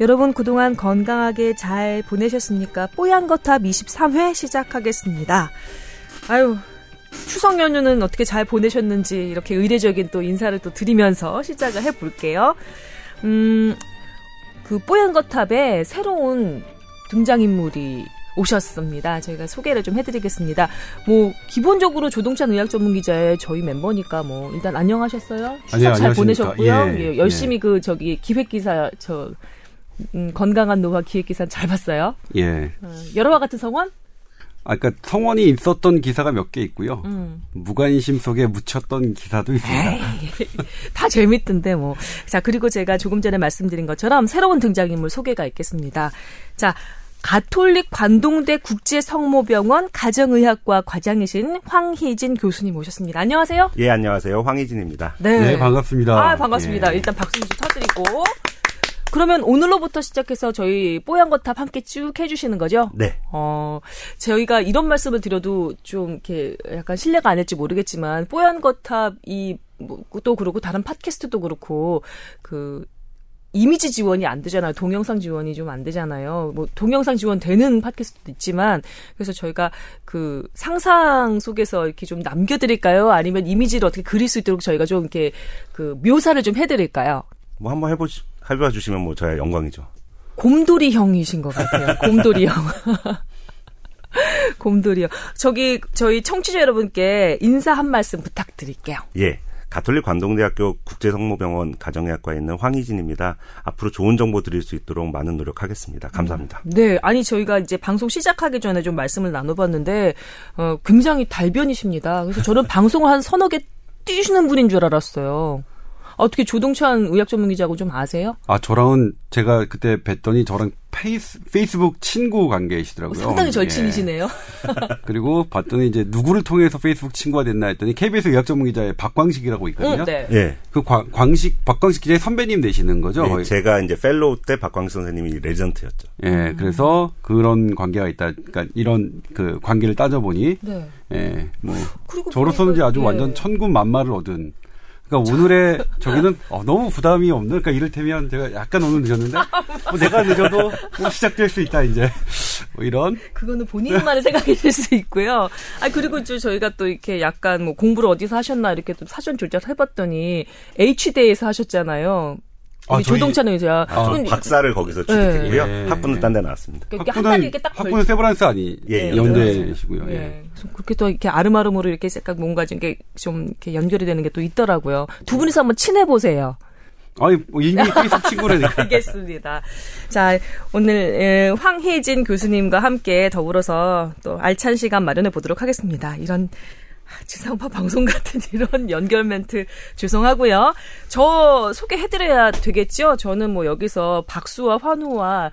여러분 그동안 건강하게 잘 보내셨습니까? 뽀얀 거탑 23회 시작하겠습니다. 아유, 추석 연휴는 어떻게 잘 보내셨는지 이렇게 의례적인 또 인사를 또 드리면서 시작을 해볼게요. 음, 그 뽀얀 거탑에 새로운 등장인물이 오셨습니다. 저희가 소개를 좀 해드리겠습니다. 뭐 기본적으로 조동찬 의학 전문 기자의 저희 멤버니까 뭐 일단 안녕하셨어요? 추석 아니, 잘 보내셨고요. 예, 예, 열심히 예. 그 저기 기획 기사 저 음, 건강한 노화 기획 기사 잘 봤어요. 예. 어, 여러와 같은 성원? 아까 그러니까 성원이 있었던 기사가 몇 개 있고요. 음. 무관심 속에 묻혔던 기사도 있습니다. 다 재밌던데 뭐. 자, 그리고 제가 조금 전에 말씀드린 것처럼 새로운 등장인물 소개가 있겠습니다. 자, 가톨릭 관동대 국제성모병원 가정의학과 과장이신 황희진 교수님 모셨습니다. 안녕하세요. 예, 안녕하세요. 황희진입니다. 네, 반갑습니다. 아, 반갑습니다. 예. 일단 박수 좀 쳐드리고. 그러면 오늘로부터 시작해서 저희 뽀얀 거탑 함께 쭉 해주시는 거죠? 네. 어, 저희가 이런 말씀을 드려도 좀 이렇게 약간 신뢰가 안 할지 모르겠지만, 뽀얀 거탑이 뭐, 또 그렇고, 다른 팟캐스트도 그렇고, 그, 이미지 지원이 안 되잖아요. 동영상 지원이 좀 안 되잖아요. 뭐, 동영상 지원 되는 팟캐스트도 있지만, 그래서 저희가 그 상상 속에서 이렇게 좀 남겨드릴까요? 아니면 이미지를 어떻게 그릴 수 있도록 저희가 좀 이렇게 그 묘사를 좀 해드릴까요? 뭐 한번 해보시, 해봐 주시면 뭐 저야 영광이죠. 곰돌이 형이신 것 같아요. 곰돌이 형. 곰돌이 형. 저기, 저희 청취자 여러분께 인사 한 말씀 부탁드릴게요. 예. 가톨릭 관동대학교 국제성모병원 가정의학과에 있는 황희진입니다. 앞으로 좋은 정보 드릴 수 있도록 많은 노력하겠습니다. 감사합니다. 네, 아니, 저희가 이제 방송 시작하기 전에 좀 말씀을 나눠봤는데, 어, 굉장히 달변이십니다. 그래서 저는 방송을 한 서너 개 뛰시는 분인 줄 알았어요. 어떻게 조동찬 의학 전문 기자하고 좀 아세요? 아, 저랑은 제가 그때 뵀더니 저랑 페이스, 페이스북 친구 관계이시더라고요. 상당히 절친이시네요. 예. 그리고 봤더니 이제 누구를 통해서 페이스북 친구가 됐나 했더니 KBS 의학 전문 기자의 박광식이라고 있거든요. 응, 네. 예. 그 광, 광식, 박광식 기자의 선배님 되시는 거죠? 예. 제가 이제 fellow 때 박광식 선생님이 레지던트였죠. 예, 그래서 그런 관계가 있다. 그러니까 이런 그 관계를 따져보니, 네. 예, 뭐 그리고 저로서는 이제 아주 예. 완전 천군 만마를 얻은. 그러니까 오늘의 저기는 어, 너무 부담이 없는. 그러니까 이를테면 제가 약간 오늘 늦었는데 뭐 내가 늦어도 뭐 시작될 수 있다 이제 뭐 이런. 그거는 본인만의 생각이실 수 있고요. 아 그리고 저 저희가 또 이렇게 약간 뭐 공부를 어디서 하셨나 이렇게 또 사전 조사를 해봤더니 H대에서 하셨잖아요. 아, 조동찬 의자. 아, 좀 박사를 거기서 취득했고요. 예. 학부는 딴 데 나왔습니다. 한 달이 이렇게 딱 학부는 걸- 세브란스 아니 예, 연대시고요. 예. 예. 그렇게 또 이렇게 아름아름으로 이렇게 약간 뭔가 좀 이렇게 좀 이렇게 연결이 되는 게 또 있더라고요. 두 분이서 한번 친해 보세요. 아니 뭐 이미 페이스북 친구라니까. 알겠습니다. 자, 오늘 에, 황혜진 교수님과 함께 더불어서 또 알찬 시간 마련해 보도록 하겠습니다. 이런 아, 지상파 방송 같은 이런 연결 멘트 죄송하고요. 저 소개해드려야 되겠죠? 저는 뭐 여기서 박수와 환호와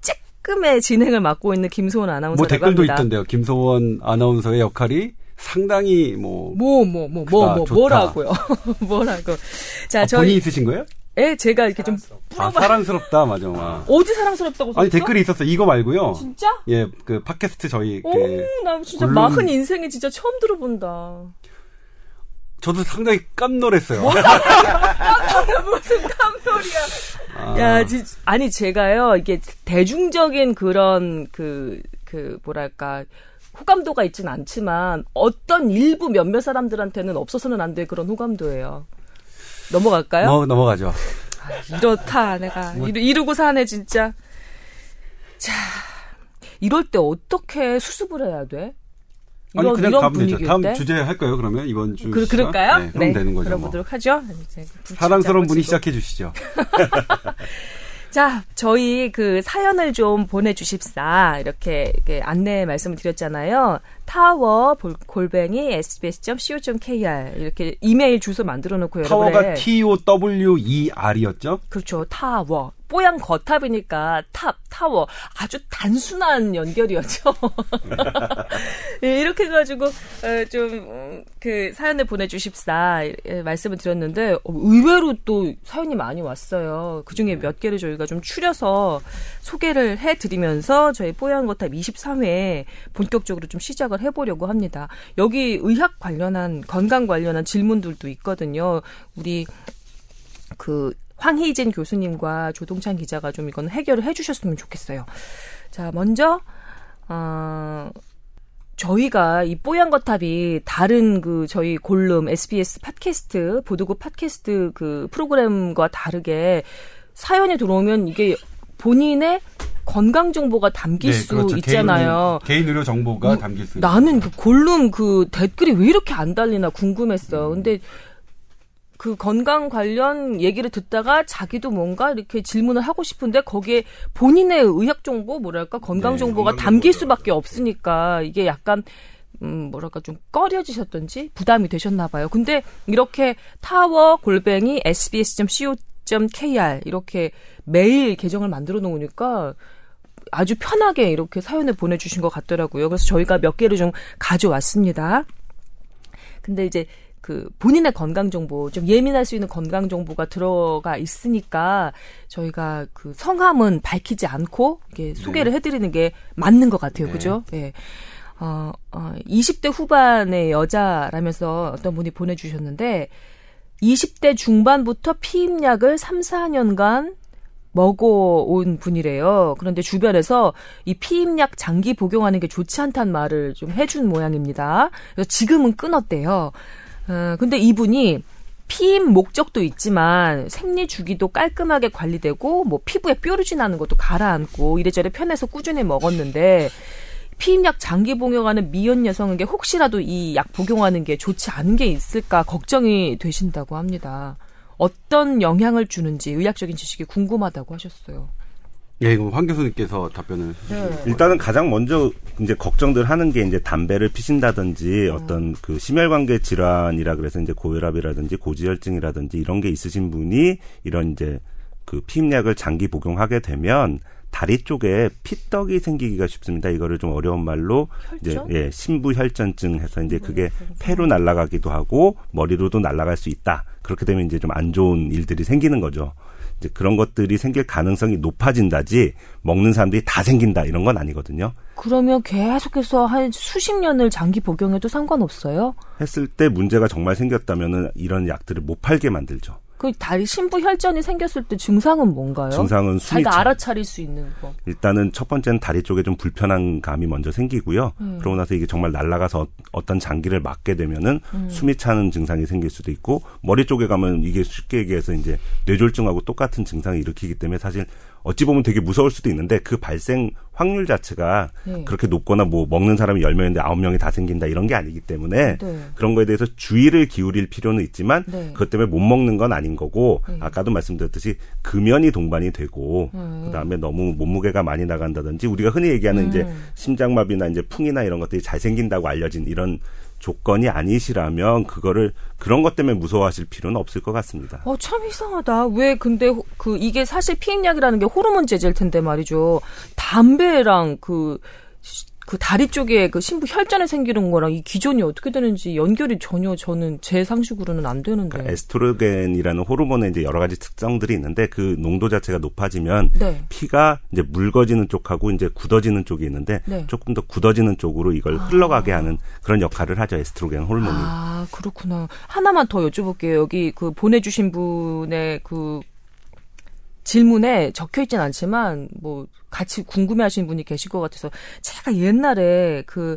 쬐끔의 진행을 맡고 있는 김소원 아나운서라고 뭐 댓글도 합니다. 있던데요. 김소원 아나운서의 역할이 상당히 뭐 뭐, 뭐, 뭐, 뭐, 크다, 뭐, 좋다. 뭐라고요? 뭐라고. 자, 아, 본인이 저희, 있으신 거예요? 예, 제가 이렇게 좀 아. 사랑스럽다 맞아. 와. 어디 사랑스럽다고 썼어? 아니 댓글이 있었어. 이거 말고요. 진짜? 예, 그 팟캐스트 저희 오, 그 나 진짜 물론- 마흔 인생에 진짜 처음 들어본다. 저도 상당히 깜놀했어요. 무슨 깜놀이야. 아, 야, 진 아니 제가요 이게 대중적인 그런 그그 뭐랄까 호감도가 있진 않지만 어떤 일부 몇몇 사람들한테는 없어서는 안 될 그런 호감도예요. 넘어갈까요? 뭐 넘어가죠. 이렇다 내가 이루, 이루 고 사네 진짜. 자, 이럴 때 어떻게 수습을 해야 돼? 아니 이런, 그냥 이런 가면 되죠. 다음 때? 주제 할까요? 그러면 이번 주 그? 그럴까요? 네, 그럼 되는 거죠. 뭐. 그래 보도록 하죠. 불 사랑스러운 분이 시작해 주시죠. 자, 저희 그 사연을 좀 보내주십사. 이렇게, 이렇게 안내 말씀을 드렸잖아요. 타워 볼- 골뱅이 sbs.co.kr. 이렇게 이메일 주소 만들어 놓고 타워가 여러분의. T O W E R이었죠? 그렇죠. 타워. 뽀얀 거탑이니까 탑, 타워. 아주 단순한 연결이었죠. 예, 이렇게 해가지고, 어, 좀, 음, 그, 사연을 보내주십사, 예, 말씀을 드렸는데, 어, 의외로 또 사연이 많이 왔어요. 그 중에 몇 개를 저희가 좀 추려서 소개를 해드리면서 저희 뽀얀 거탑 23회 본격적으로 좀 시작을 해보려고 합니다. 여기 의학 관련한, 건강 관련한 질문들도 있거든요. 우리, 그 황희진 교수님과 조동찬 기자가 좀 이건 해결을 해주셨으면 좋겠어요. 자, 먼저 어, 저희가 이 뽀얀 거탑이 다른 그 저희 골룸 SBS 팟캐스트 보도국 팟캐스트 그 프로그램과 다르게 사연이 들어오면 이게 본인의 건강 정보가 담길 네, 수 그렇죠. 있잖아요. 개인, 개인 의료 정보가 음, 담길 수 나는 그 골룸 그 댓글이 왜 이렇게 안 달리나 궁금했어. 근데 그 건강 관련 얘기를 듣다가 자기도 뭔가 이렇게 질문을 하고 싶은데 거기에 본인의 의학 정보 뭐랄까 건강 네, 정보가 건강 담길. 수밖에 없으니까 이게 약간 음 뭐랄까 좀 꺼려지셨던지 부담이 되셨나 봐요. 근데 이렇게 타워 골뱅이 sbs.co.kr 이렇게 메일 계정을 만들어 놓으니까 아주 편하게 이렇게 사연을 보내주신 것 같더라고요. 그래서 저희가 몇 개를 좀 가져왔습니다. 근데 이제 그 본인의 건강 정보 좀 예민할 수 있는 건강 정보가 들어가 있으니까 저희가 그 성함은 밝히지 않고 이게 소개를 해드리는 게 맞는 것 같아요, 네. 그죠? 예. 어, 어, 20대 후반의 여자라면서 어떤 분이 보내주셨는데 20대 중반부터 피임약을 3, 4년간 먹어온 분이래요. 그런데 주변에서 이 피임약 장기 복용하는 게 좋지 않다는 말을 좀 해준 모양입니다. 그래서 지금은 끊었대요. 어, 근데 이분이 피임 목적도 있지만 생리 주기도 깔끔하게 관리되고 뭐 피부에 뾰루지 나는 것도 가라앉고 이래저래 편해서 꾸준히 먹었는데 피임약 장기 복용하는 미혼 여성에게 혹시라도 이 약 복용하는 게 좋지 않은 게 있을까 걱정이 되신다고 합니다. 어떤 영향을 주는지 의학적인 지식이 궁금하다고 하셨어요. 예, 이거 황 교수님께서 답변을. 네. 일단은 가장 먼저 이제 걱정들 하는 게 이제 담배를 피신다든지 어떤 그 심혈관계 질환이라 그래서 이제 고혈압이라든지 고지혈증이라든지 이런 게 있으신 분이 이런 이제 그 피임약을 장기 복용하게 되면 다리 쪽에 피떡이 생기기가 쉽습니다. 이거를 좀 어려운 말로 이제 혈전? 예, 신부혈전증 해서 이제 그게 폐로 날아가기도 하고 머리로도 날아갈 수 있다. 그렇게 되면 이제 좀 안 좋은 일들이 생기는 거죠. 이제 그런 것들이 생길 가능성이 높아진다지 먹는 사람들이 다 생긴다 이런 건 아니거든요. 그러면 계속해서 한 수십 년을 장기 복용해도 상관없어요? 했을 때 문제가 정말 생겼다면은 이런 약들을 못 팔게 만들죠. 그 다리 신부 혈전이 생겼을 때 증상은 뭔가요? 증상은 숨이 자기가 차- 알아차릴 수 있는 거. 일단은 첫 번째는 다리 쪽에 좀 불편한 감이 먼저 생기고요. 음. 그러고 나서 이게 정말 날아가서 어떤 장기를 맞게 되면은 음. 숨이 차는 증상이 생길 수도 있고 머리 쪽에 가면 이게 쉽게 얘기해서 이제 뇌졸중하고 똑같은 증상을 일으키기 때문에 사실 어찌 보면 되게 무서울 수도 있는데 그 발생 확률 자체가 네. 그렇게 높거나 뭐 먹는 사람이 10명인데 9명이 다 생긴다 이런 게 아니기 때문에 네. 그런 거에 대해서 주의를 기울일 필요는 있지만 네. 그것 때문에 못 먹는 건 아닌 거고 네. 아까도 말씀드렸듯이 금연이 동반이 되고 음. 그다음에 너무 몸무게가 많이 나간다든지 우리가 흔히 얘기하는 이제 음. 심장마비나 이제 풍이나 이런 것들이 잘 생긴다고 알려진 이런 조건이 아니시라면 그거를 그런 것 때문에 무서워하실 필요는 없을 것 같습니다. 어, 참 이상하다. 왜 근데 호- 그 이게 사실 피임약이라는 게 호르몬 제제일 텐데 말이죠. 담배랑 그, 시- 그 다리 쪽에 그 신부 혈전이 생기는 거랑 이 기존이 어떻게 되는지 연결이 전혀 저는 제 상식으로는 안 되는데. 그러니까 에스트로겐이라는 호르몬의 이제 여러 가지 특성들이 있는데 그 농도 자체가 높아지면 네. 피가 이제 묽어지는 쪽하고 이제 굳어지는 쪽이 있는데 네. 조금 더 굳어지는 쪽으로 이걸 흘러가게 하는 그런 역할을 하죠 에스트로겐 호르몬이. 아, 그렇구나. 하나만 더 여쭤볼게요. 여기 그 보내주신 분의 그 질문에 적혀 있진 않지만 뭐 같이 궁금해 하시는 분이 계실 것 같아서 제가 옛날에 그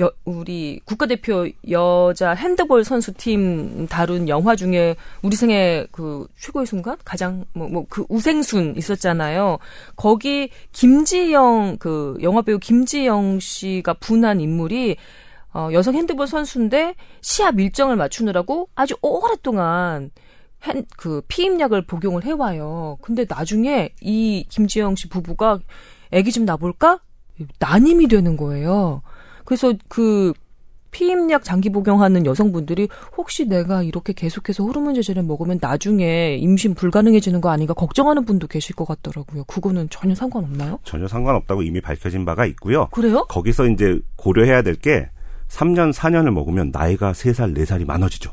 여, 우리 국가대표 여자 핸드볼 선수팀 다룬 영화 중에 우리 생애 그 최고의 순간 가장 뭐 뭐 그 우생순 있었잖아요. 거기 김지영 그 영화 배우 김지영 씨가 분한 인물이 어, 여성 핸드볼 선수인데 시합 일정을 맞추느라고 아주 오랫동안 핸, 그 피임약을 복용을 해와요. 근데 나중에 이 김지영 씨 부부가 애기 좀 나볼까? 난임이 되는 거예요. 그래서 그 피임약 장기 복용하는 여성분들이 혹시 내가 이렇게 계속해서 호르몬 제제를 먹으면 나중에 임신 불가능해지는 거 아닌가 걱정하는 분도 계실 것 같더라고요. 그거는 전혀 상관없나요? 전혀 상관없다고 이미 밝혀진 바가 있고요. 그래요? 거기서 이제 고려해야 될 게 3년, 4년을 먹으면 나이가 3살, 4살이 많아지죠.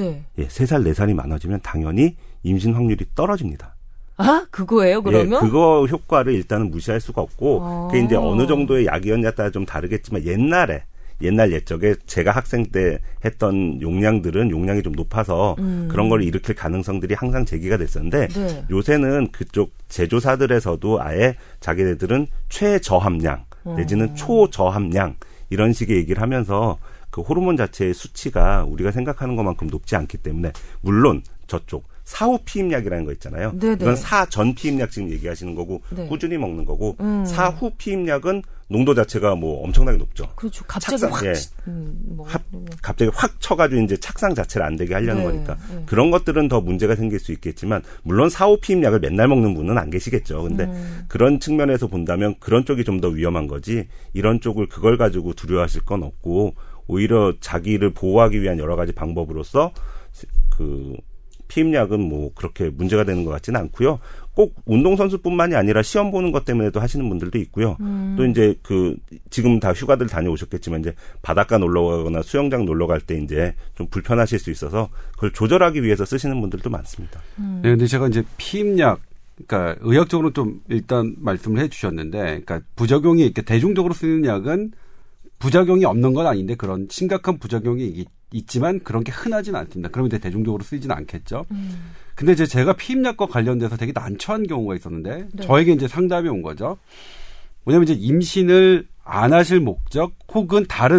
네. 예, 3살, 4살이 많아지면 당연히 임신 확률이 떨어집니다. 아, 그거예요, 그러면? 예, 그거 효과를 일단은 무시할 수가 없고 아. 그게 이제 어느 정도의 약이었냐에 따라 좀 다르겠지만 옛날에 옛날 옛적에 제가 학생 때 했던 용량들은 용량이 좀 높아서 음. 그런 걸 일으킬 가능성들이 항상 제기가 됐었는데 네. 요새는 그쪽 제조사들에서도 아예 자기네들은 최저함량 내지는 어. 초저함량 이런 식의 얘기를 하면서 그 호르몬 자체의 수치가 우리가 생각하는 것만큼 높지 않기 때문에 물론 저쪽 사후 피임약이라는 거 있잖아요. 네네. 이건 사전 피임약 지금 얘기하시는 거고 네. 꾸준히 먹는 거고 음. 사후 피임약은 농도 자체가 뭐 엄청나게 높죠. 그렇죠. 갑자기 착상, 확 예. 음, 뭐, 합- 갑자기 확 쳐가지고 이제 착상 자체를 안 되게 하려는 네, 거니까 네. 그런 것들은 더 문제가 생길 수 있겠지만 물론 사후 피임약을 맨날 먹는 분은 안 계시겠죠. 근데 음. 그런 측면에서 본다면 그런 쪽이 좀 더 위험한 거지 이런 쪽을 그걸 가지고 두려워하실 건 없고 오히려 자기를 보호하기 위한 여러 가지 방법으로서 그 피임약은 뭐 그렇게 문제가 되는 것 같지는 않고요. 꼭 운동선수뿐만이 아니라 시험 보는 것 때문에도 하시는 분들도 있고요. 음. 또 이제 그 지금 다 휴가들 다녀오셨겠지만 이제 바닷가 놀러 가거나 수영장 놀러 갈 때 이제 좀 불편하실 수 있어서 그걸 조절하기 위해서 쓰시는 분들도 많습니다. 네, 근데 제가 이제 피임약, 그러니까 의학적으로 좀 일단 말씀을 해 주셨는데, 그러니까 부작용이 이렇게 대중적으로 쓰는 약은 부작용이 없는 건 아닌데 그런 심각한 부작용이 있, 있지만 그런 게 흔하진 않습니다. 그러면 이제 대중적으로 쓰이진 않겠죠. 음. 근데 이제 제가 피임약과 관련돼서 되게 난처한 경우가 있었는데 네. 저에게 이제 상담이 온 거죠. 뭐냐면 이제 임신을 안 하실 목적 혹은 다른